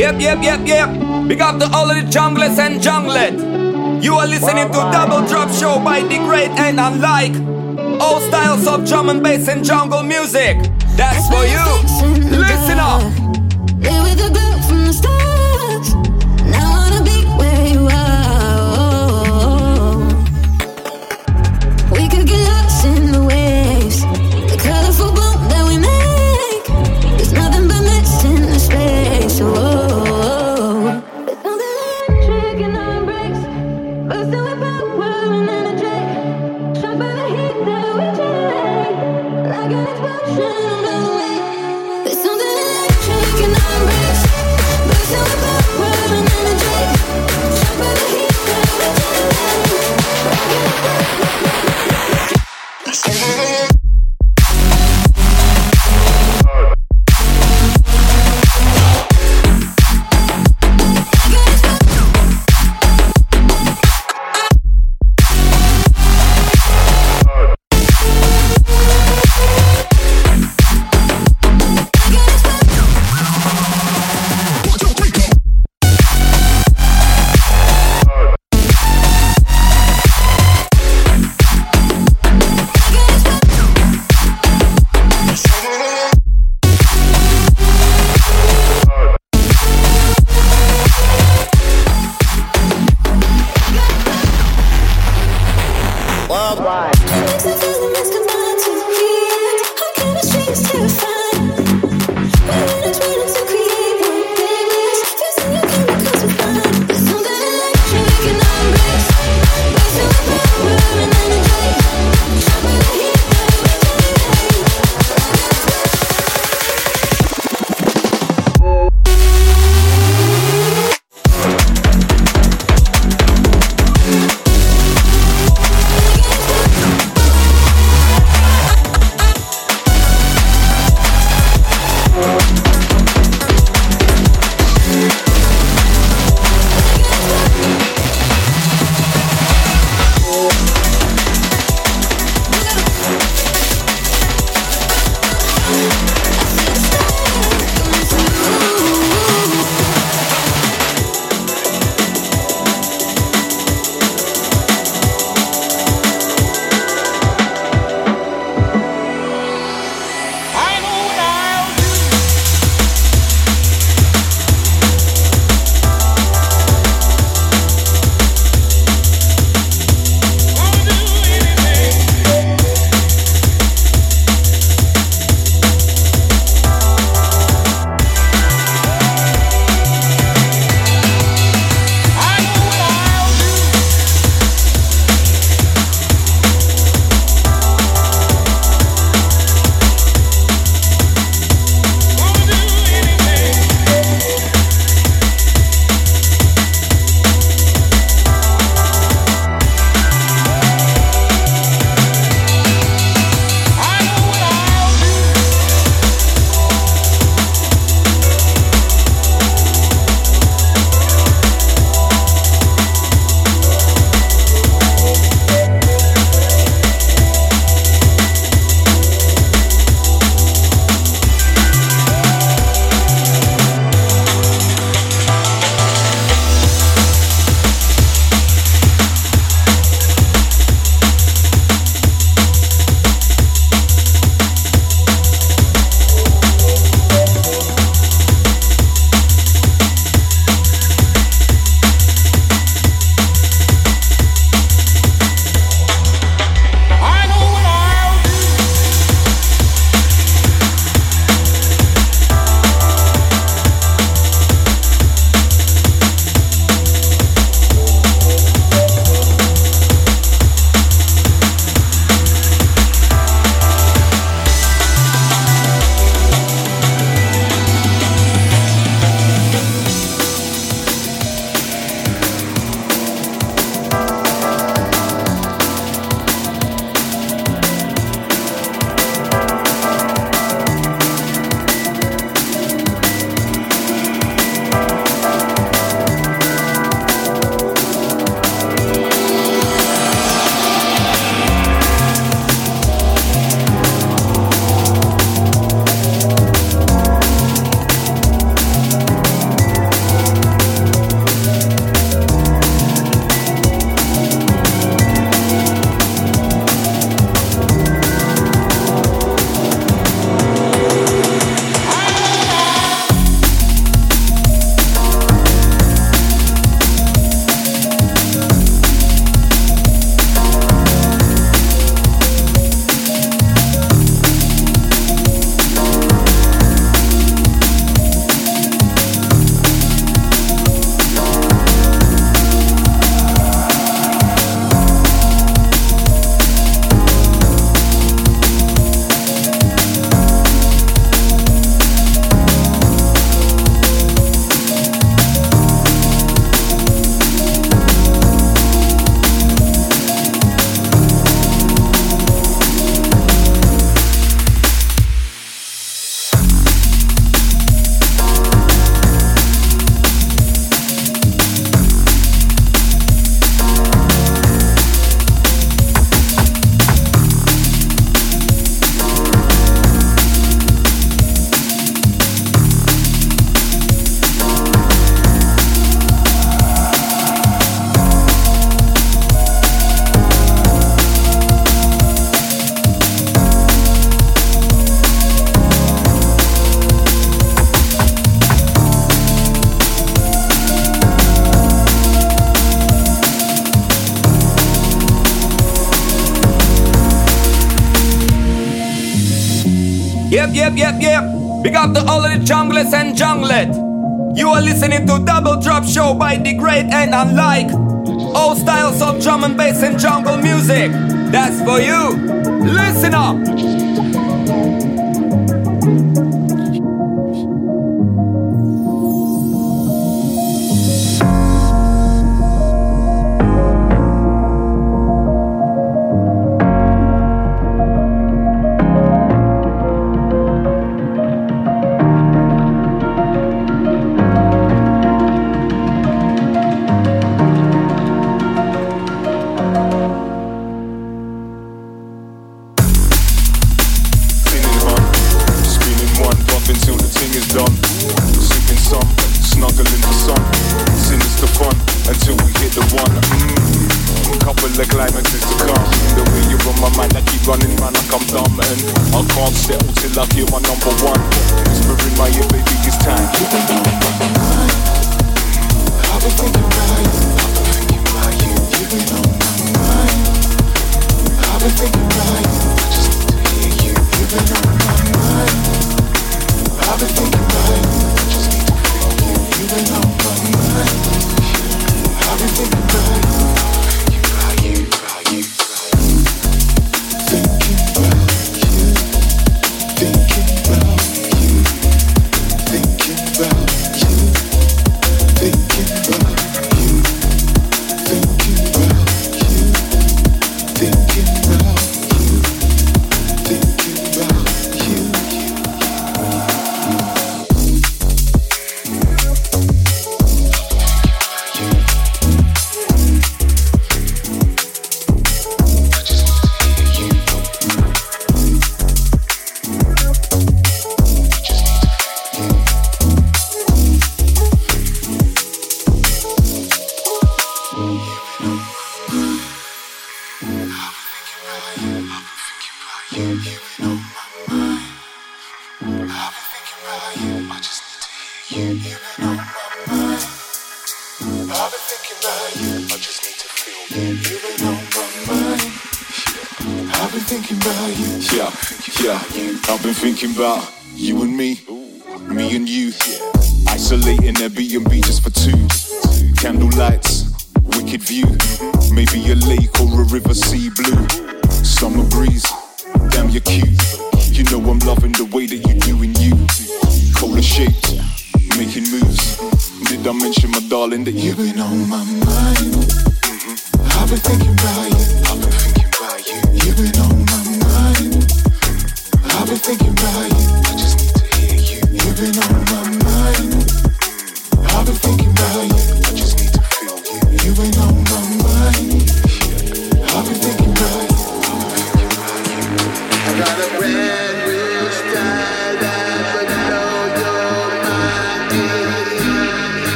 Yep, yep, yep, yep. Big up to all of the junglers and junglet. You are listening to Double Drop Show by the great and unlike all styles of drum and bass and jungle music. That's for you. Listen up. Junglet. You are listening to Double Drop Show by the great and unlike all styles of drum and bass and jungle music. That's for you. Listen up.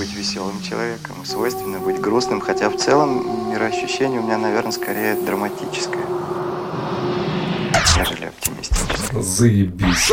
быть веселым человеком, свойственно быть грустным, хотя в целом мироощущение у меня, наверное, скорее драматическое, нежели оптимистическое. Заебись.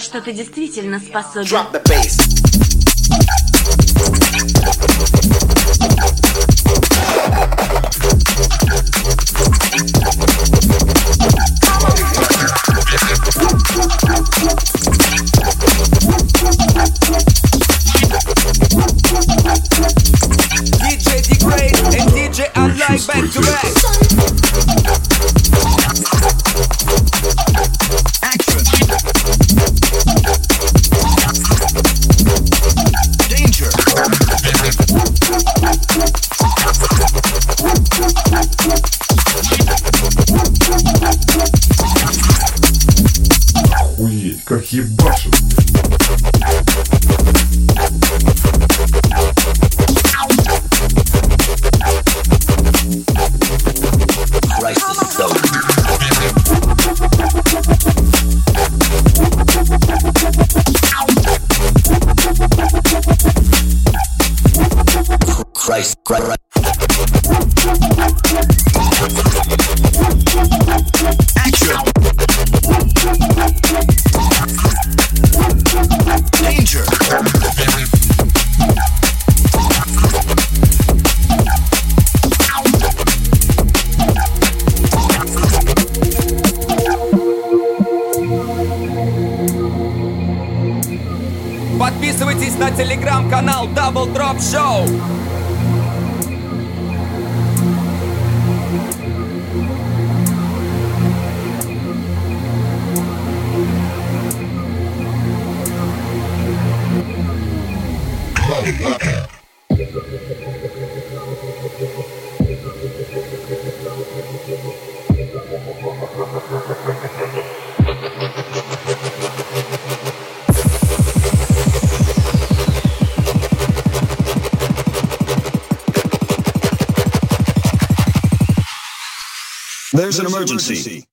что ты действительно способен. Emergency.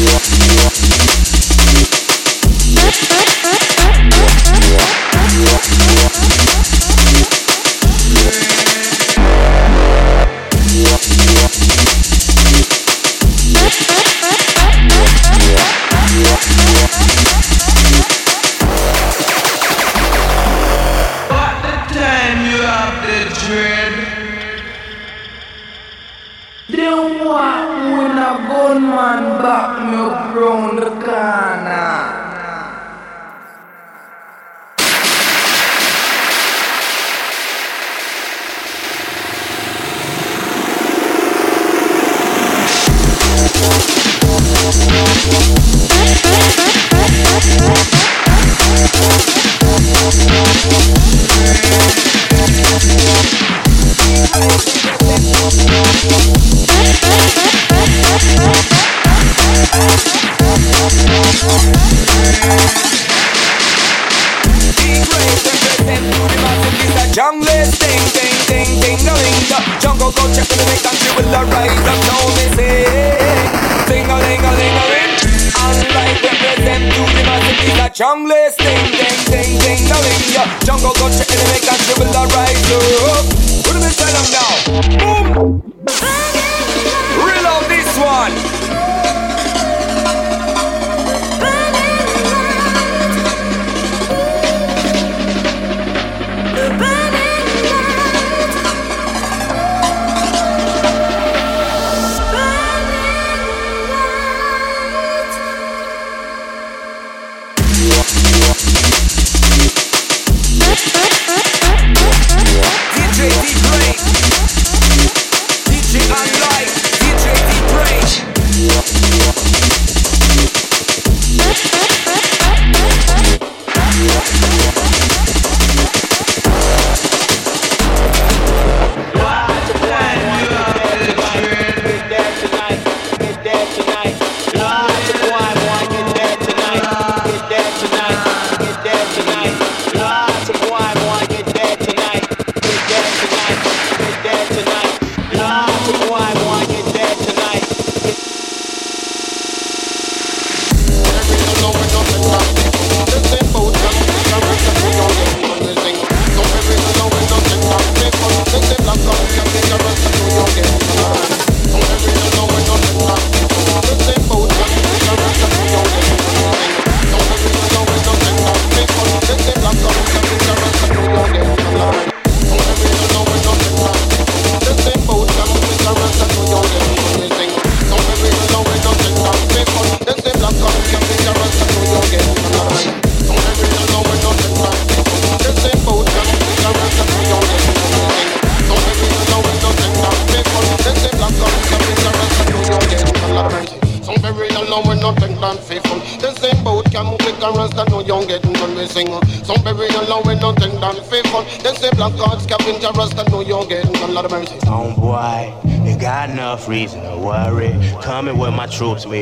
Oui, oui. Troops, we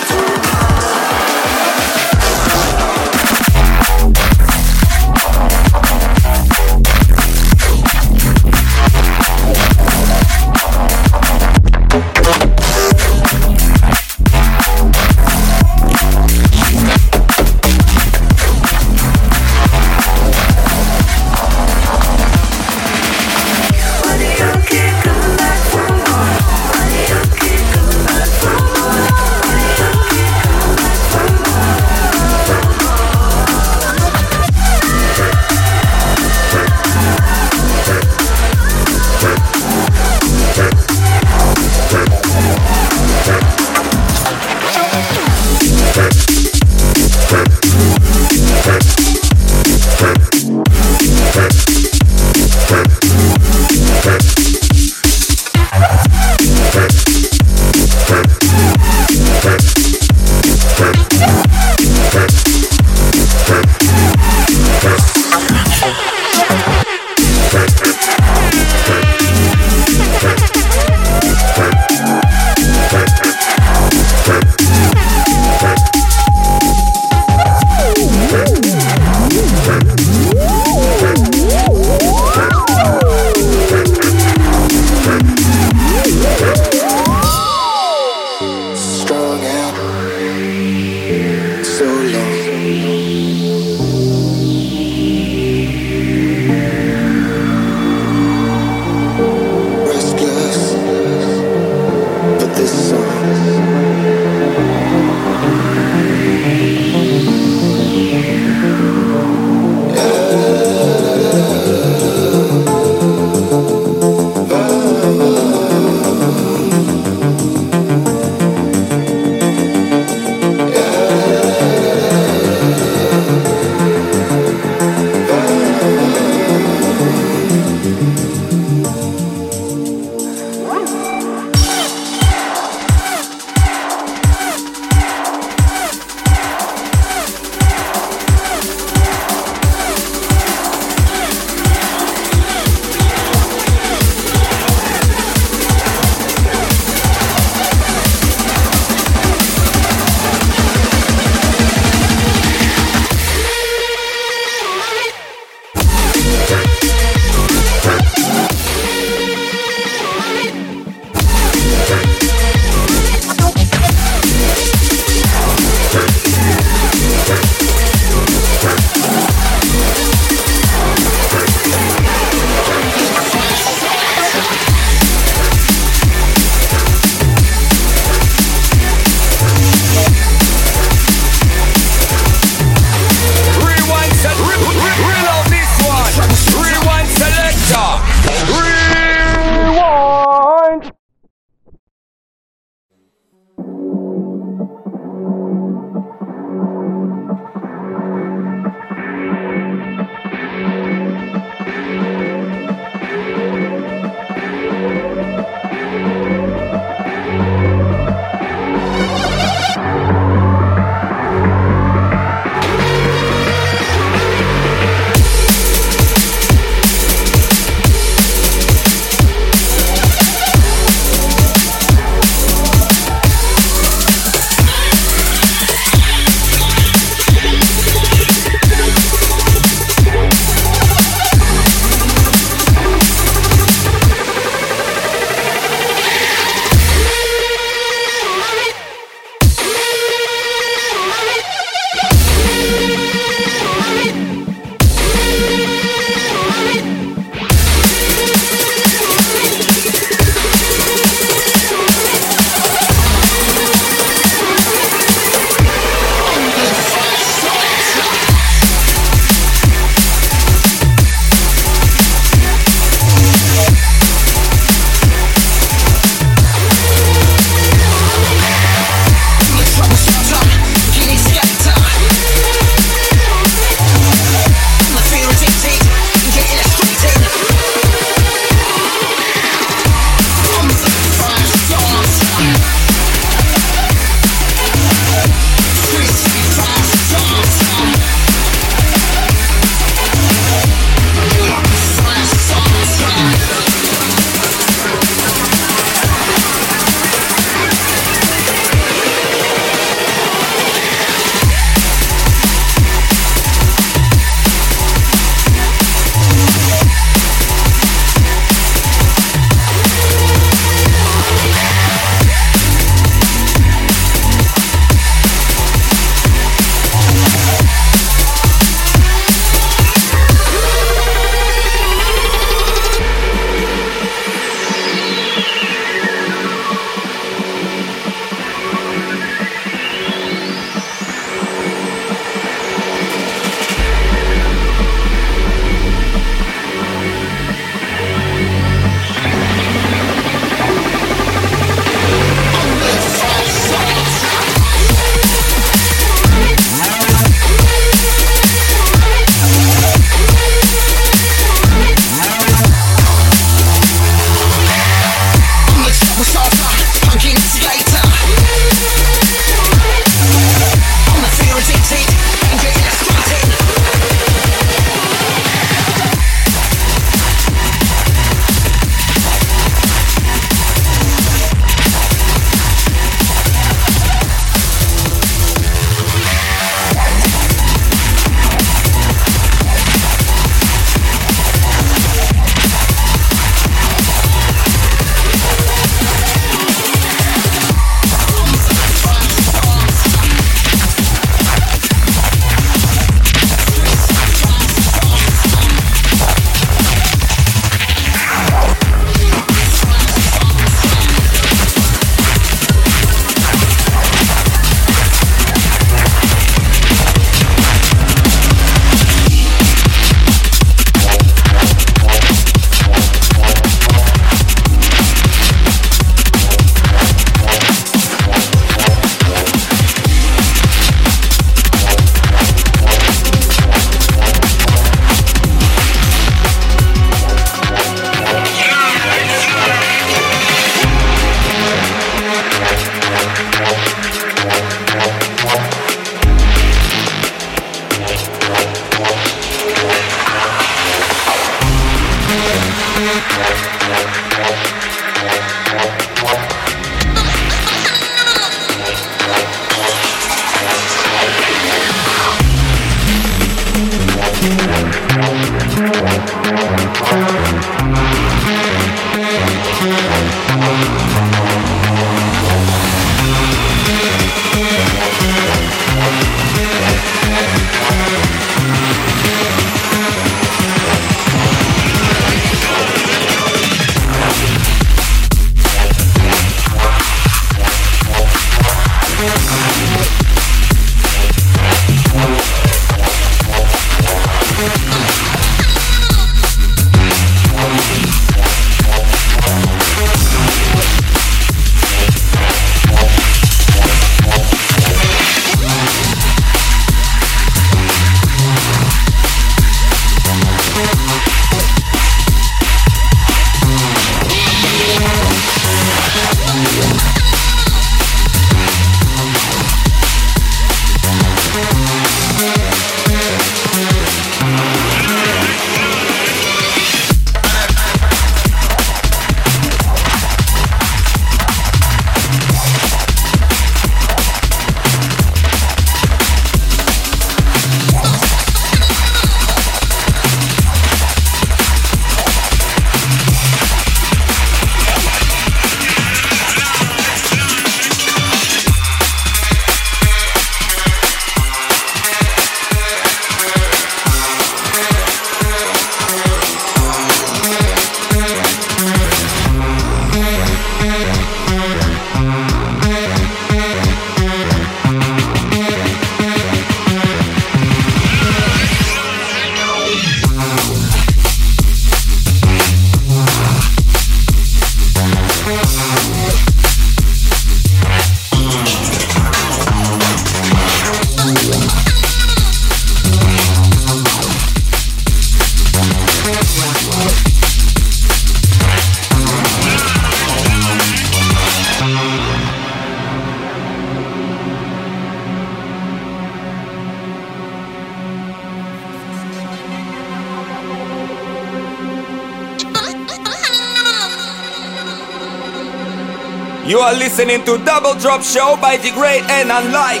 listening to Double Drop Show by the great and unlike.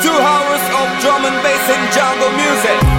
Two hours of drum and bass and jungle music.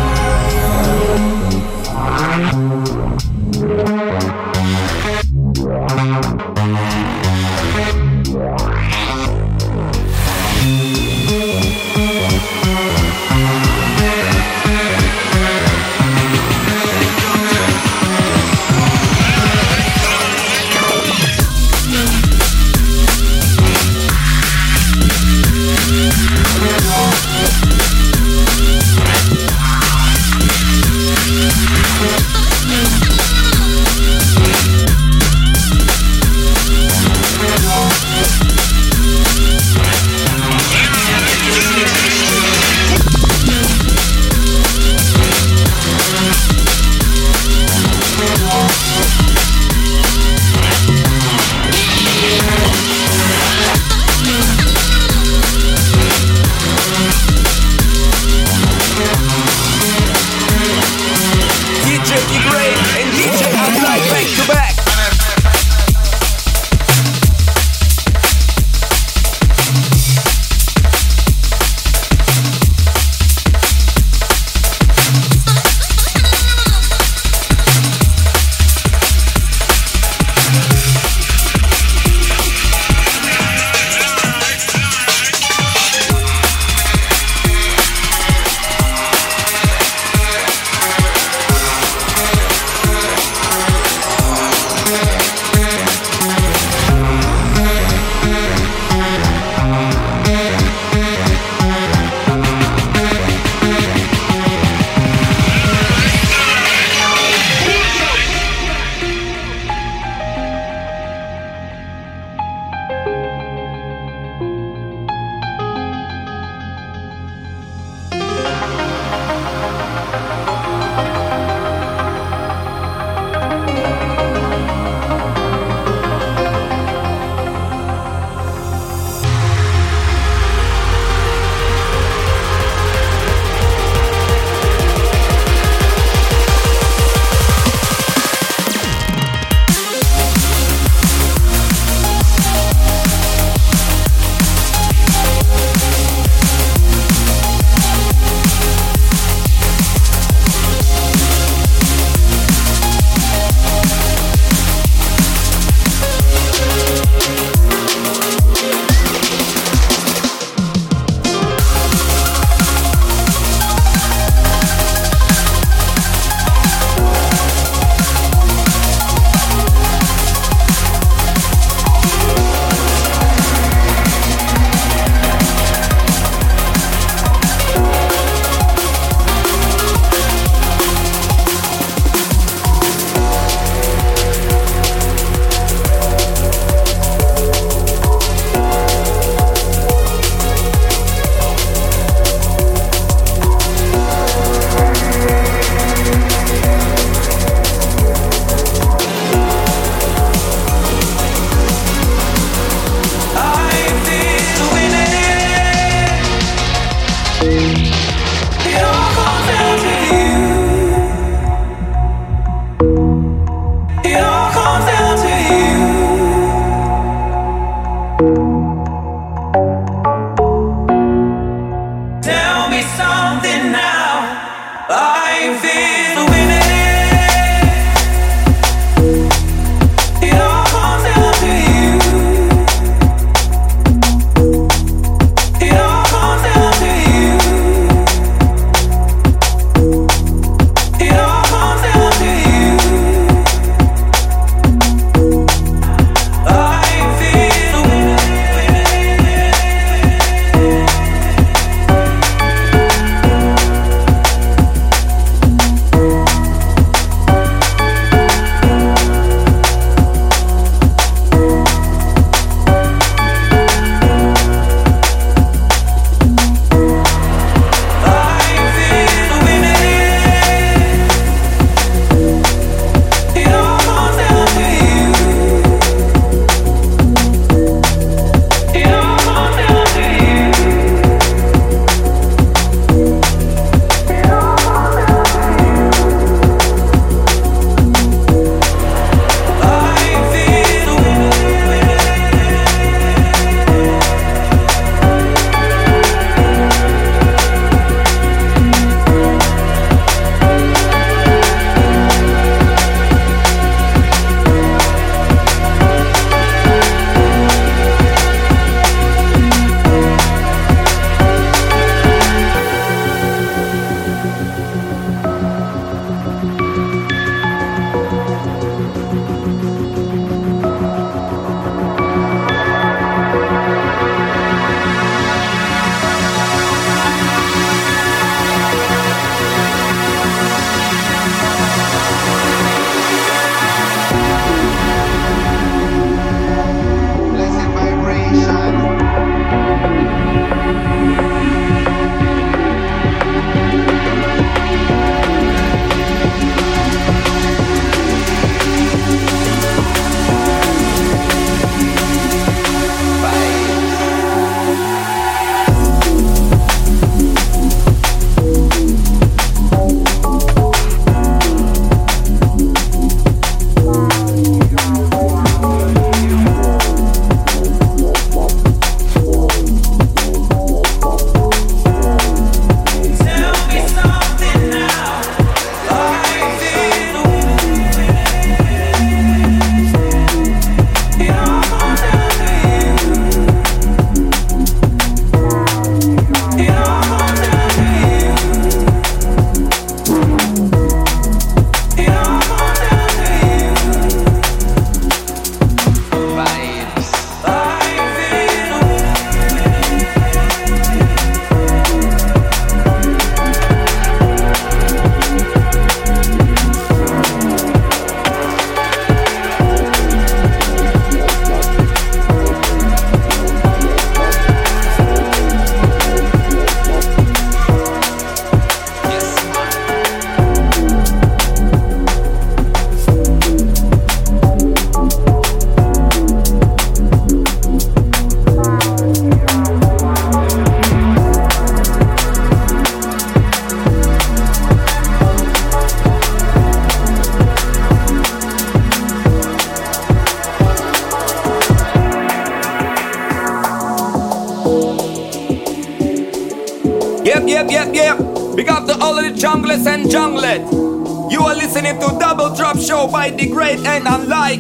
Double Drop Show by the great and unlike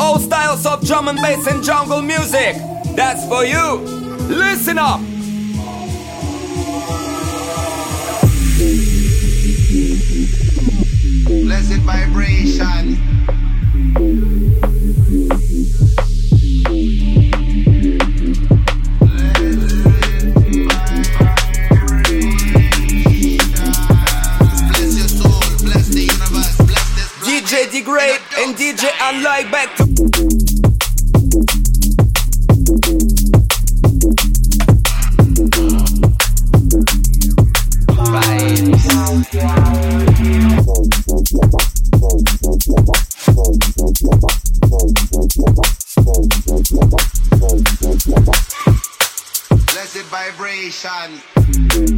all styles of drum and bass and jungle music. That's for you. Listen up. Blessed vibration. DJ Great and DJ Unlike back to Blessed vibration.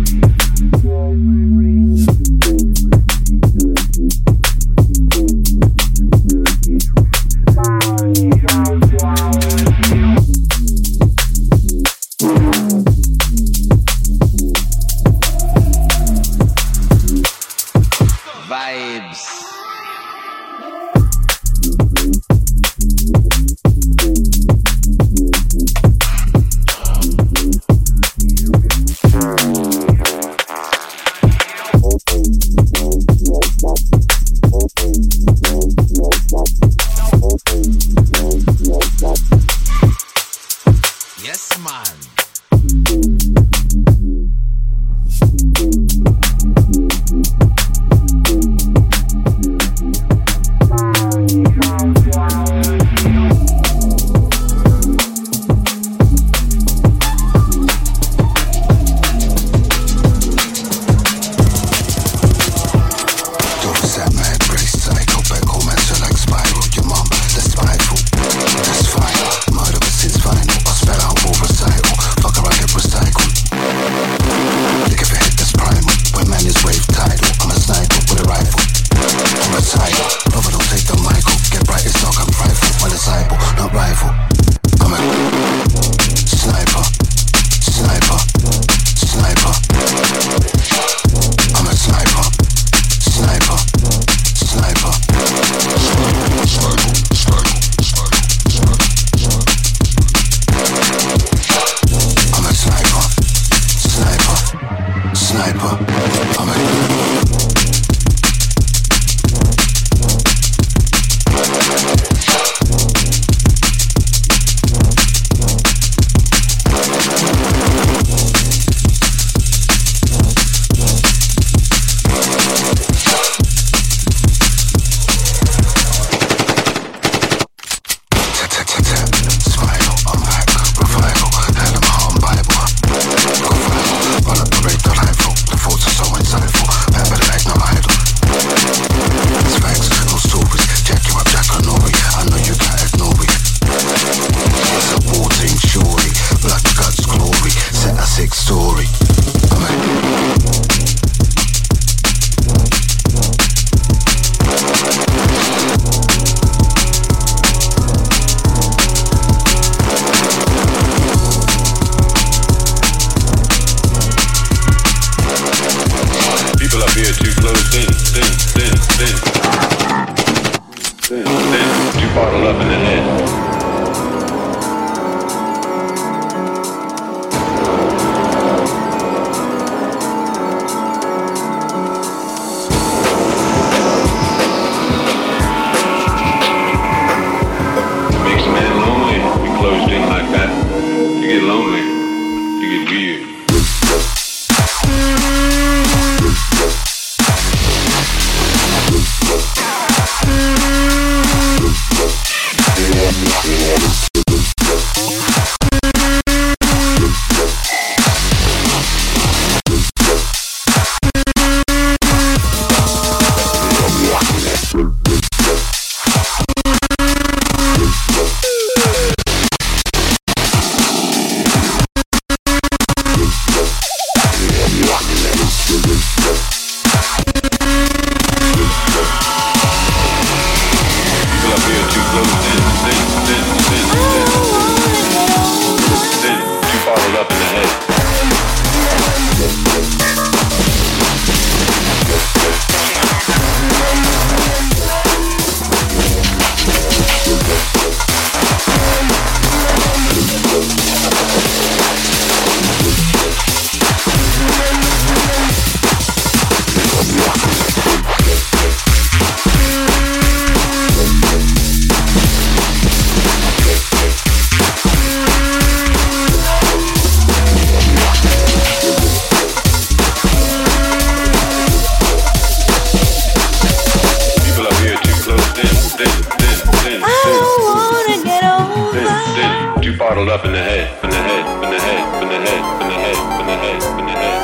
Up in the head, in the head, in the head, in the head, in the head, in the head, in the head.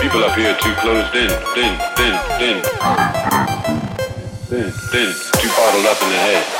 People up here too closed in, thin, thin, thin, thin, thin, too bottled up in the head.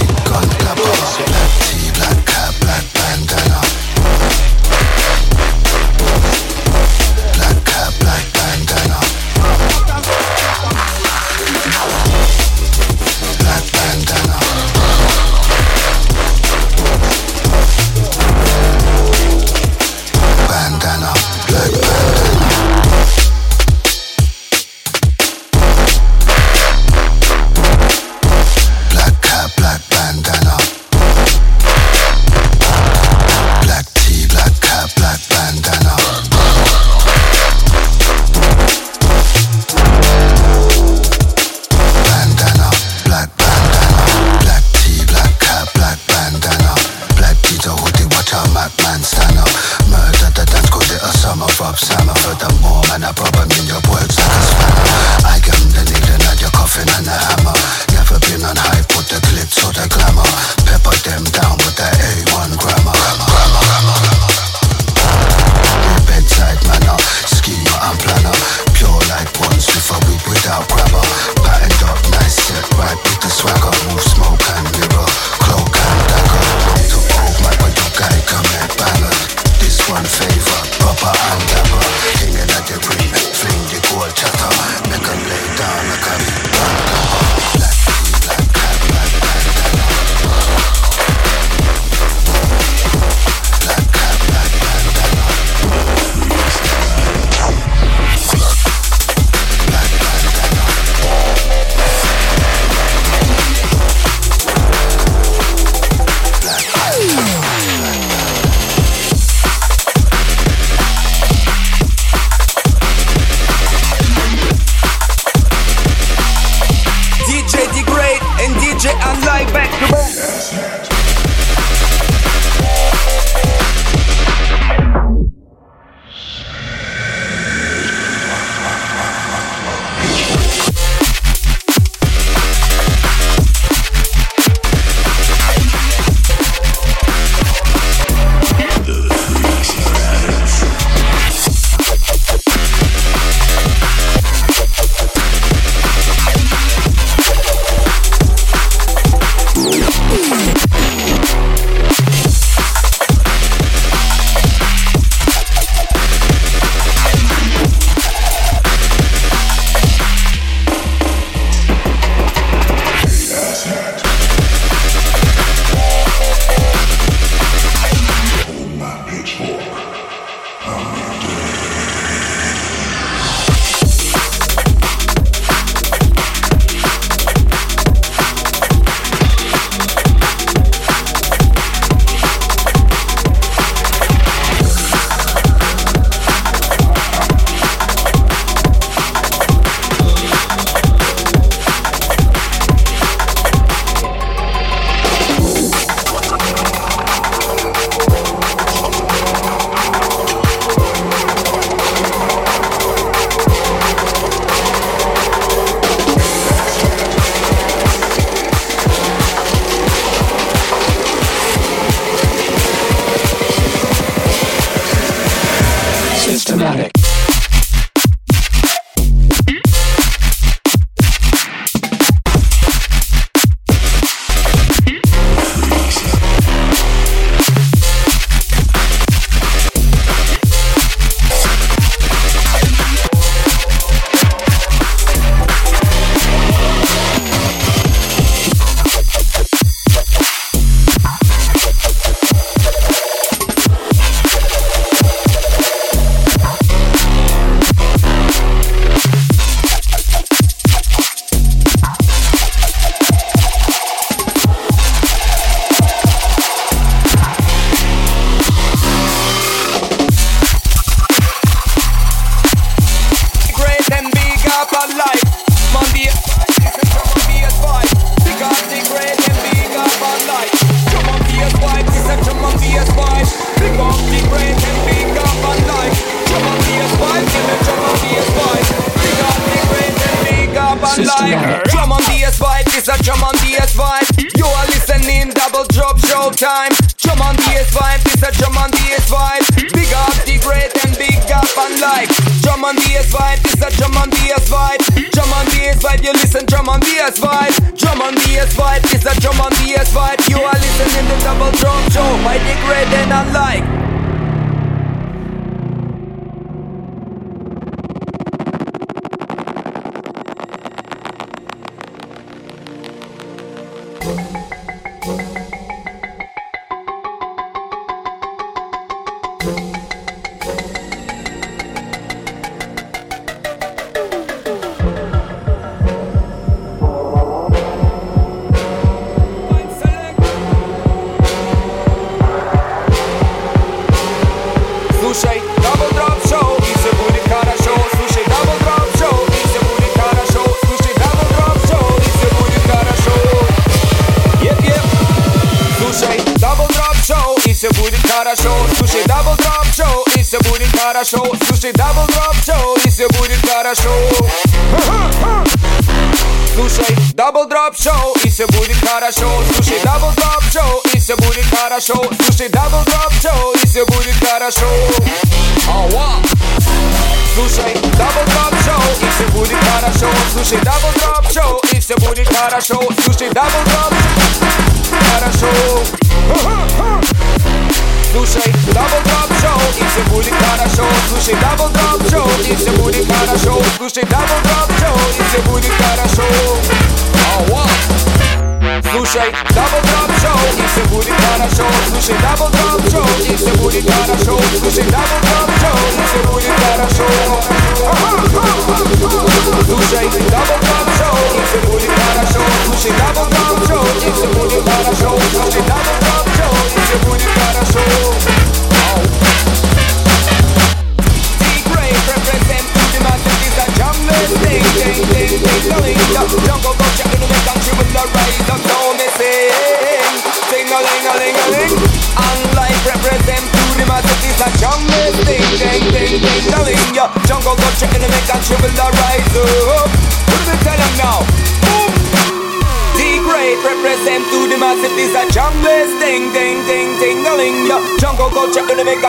bass vibe. This a drum and bass vibe. Drum and bass vibe. You listen drum and bass vibe. Drum and bass vibe. This a drum and bass vibe. You are listening to Double Drop Show by Dick Red and I like.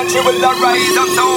country will arise up now.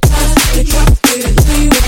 Drop it, drop it, leave it.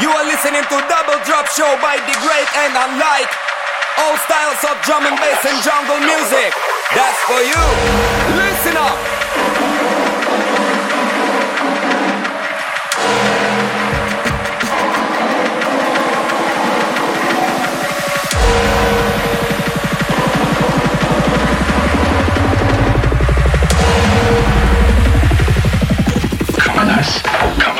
You are listening to Double Drop Show by The Great and Unlike. All styles of drum and bass and jungle music. That's for you. Listen up. Come with us. Come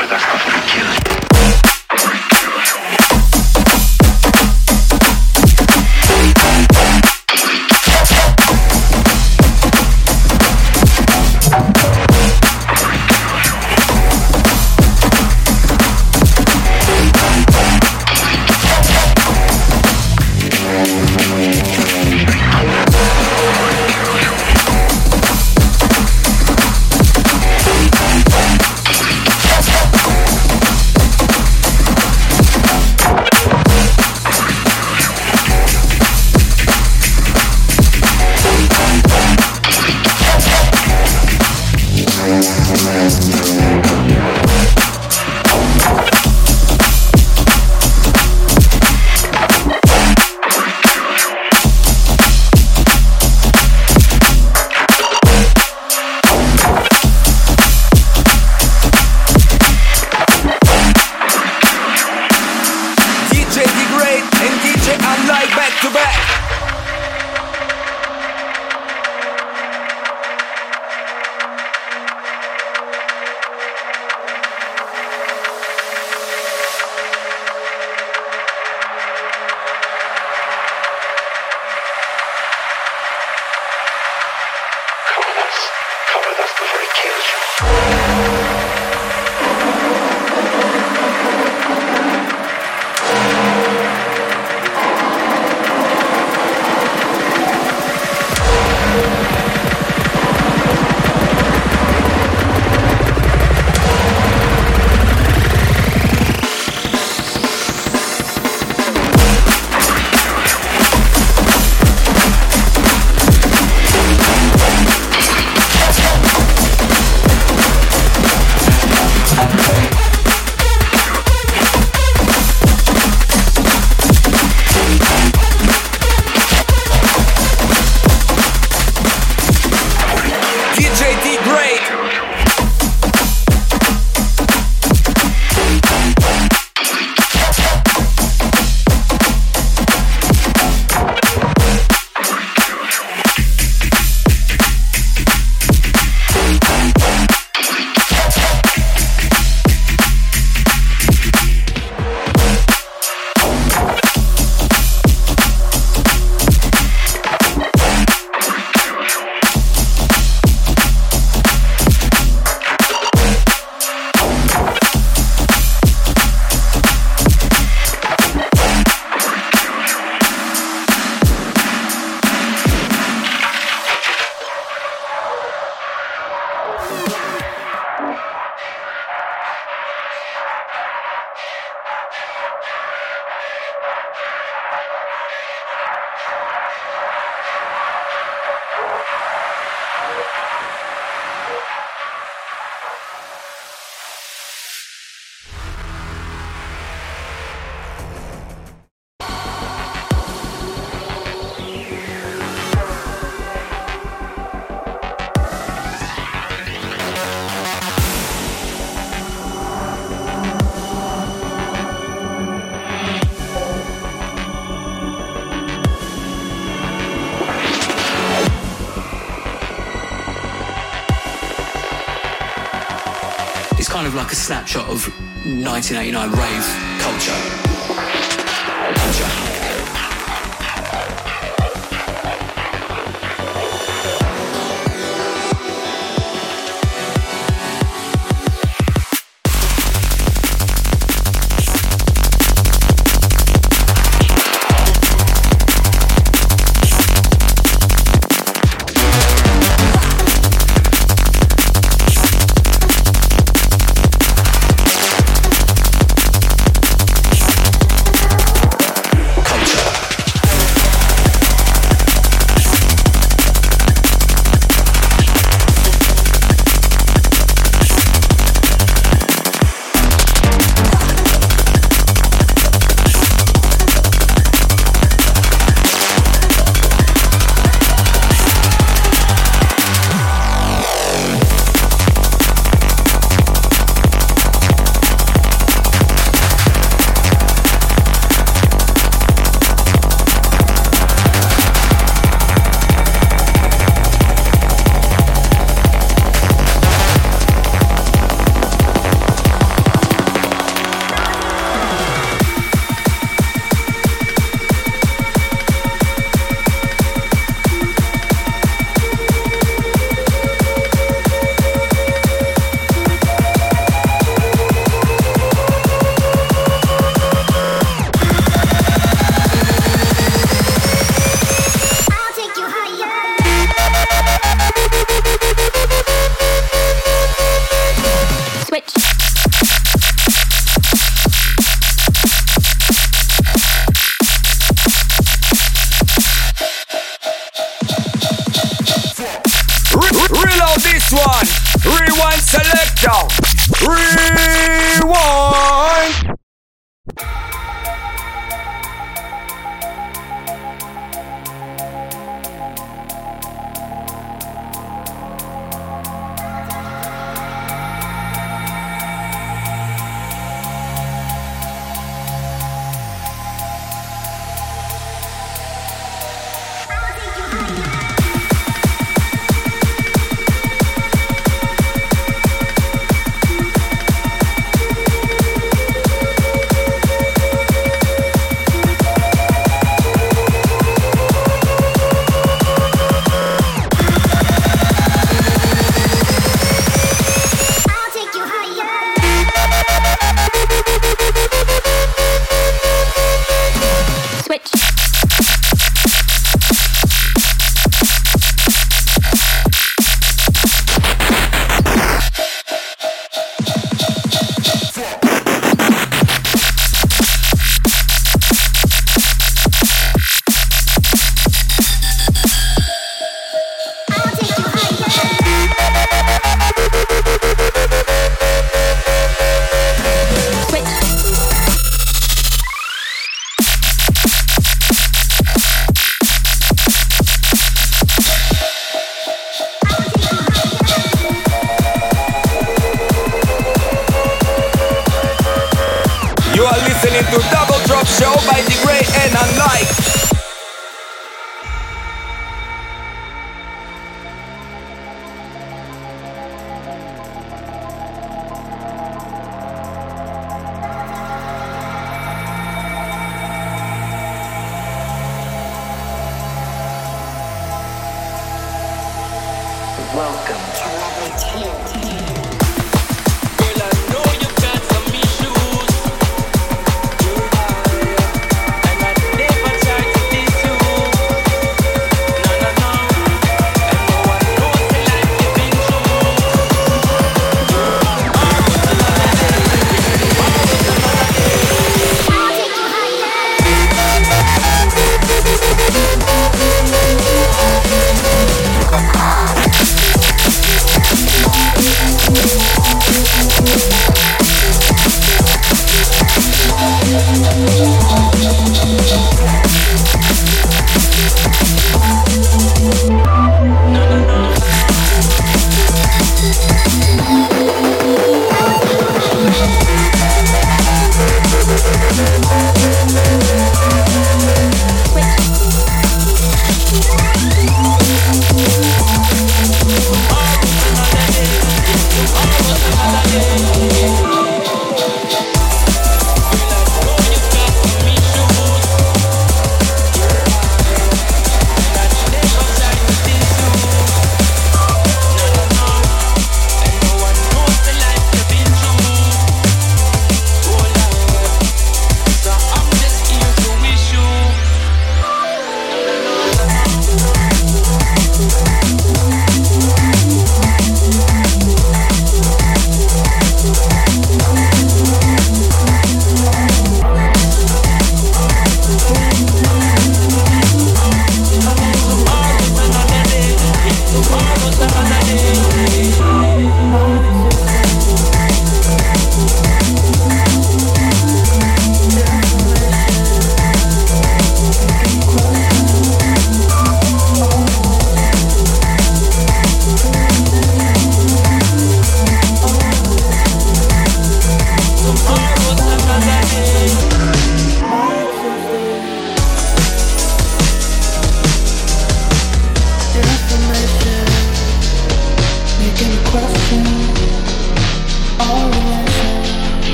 like a snapshot of 1989 rave culture.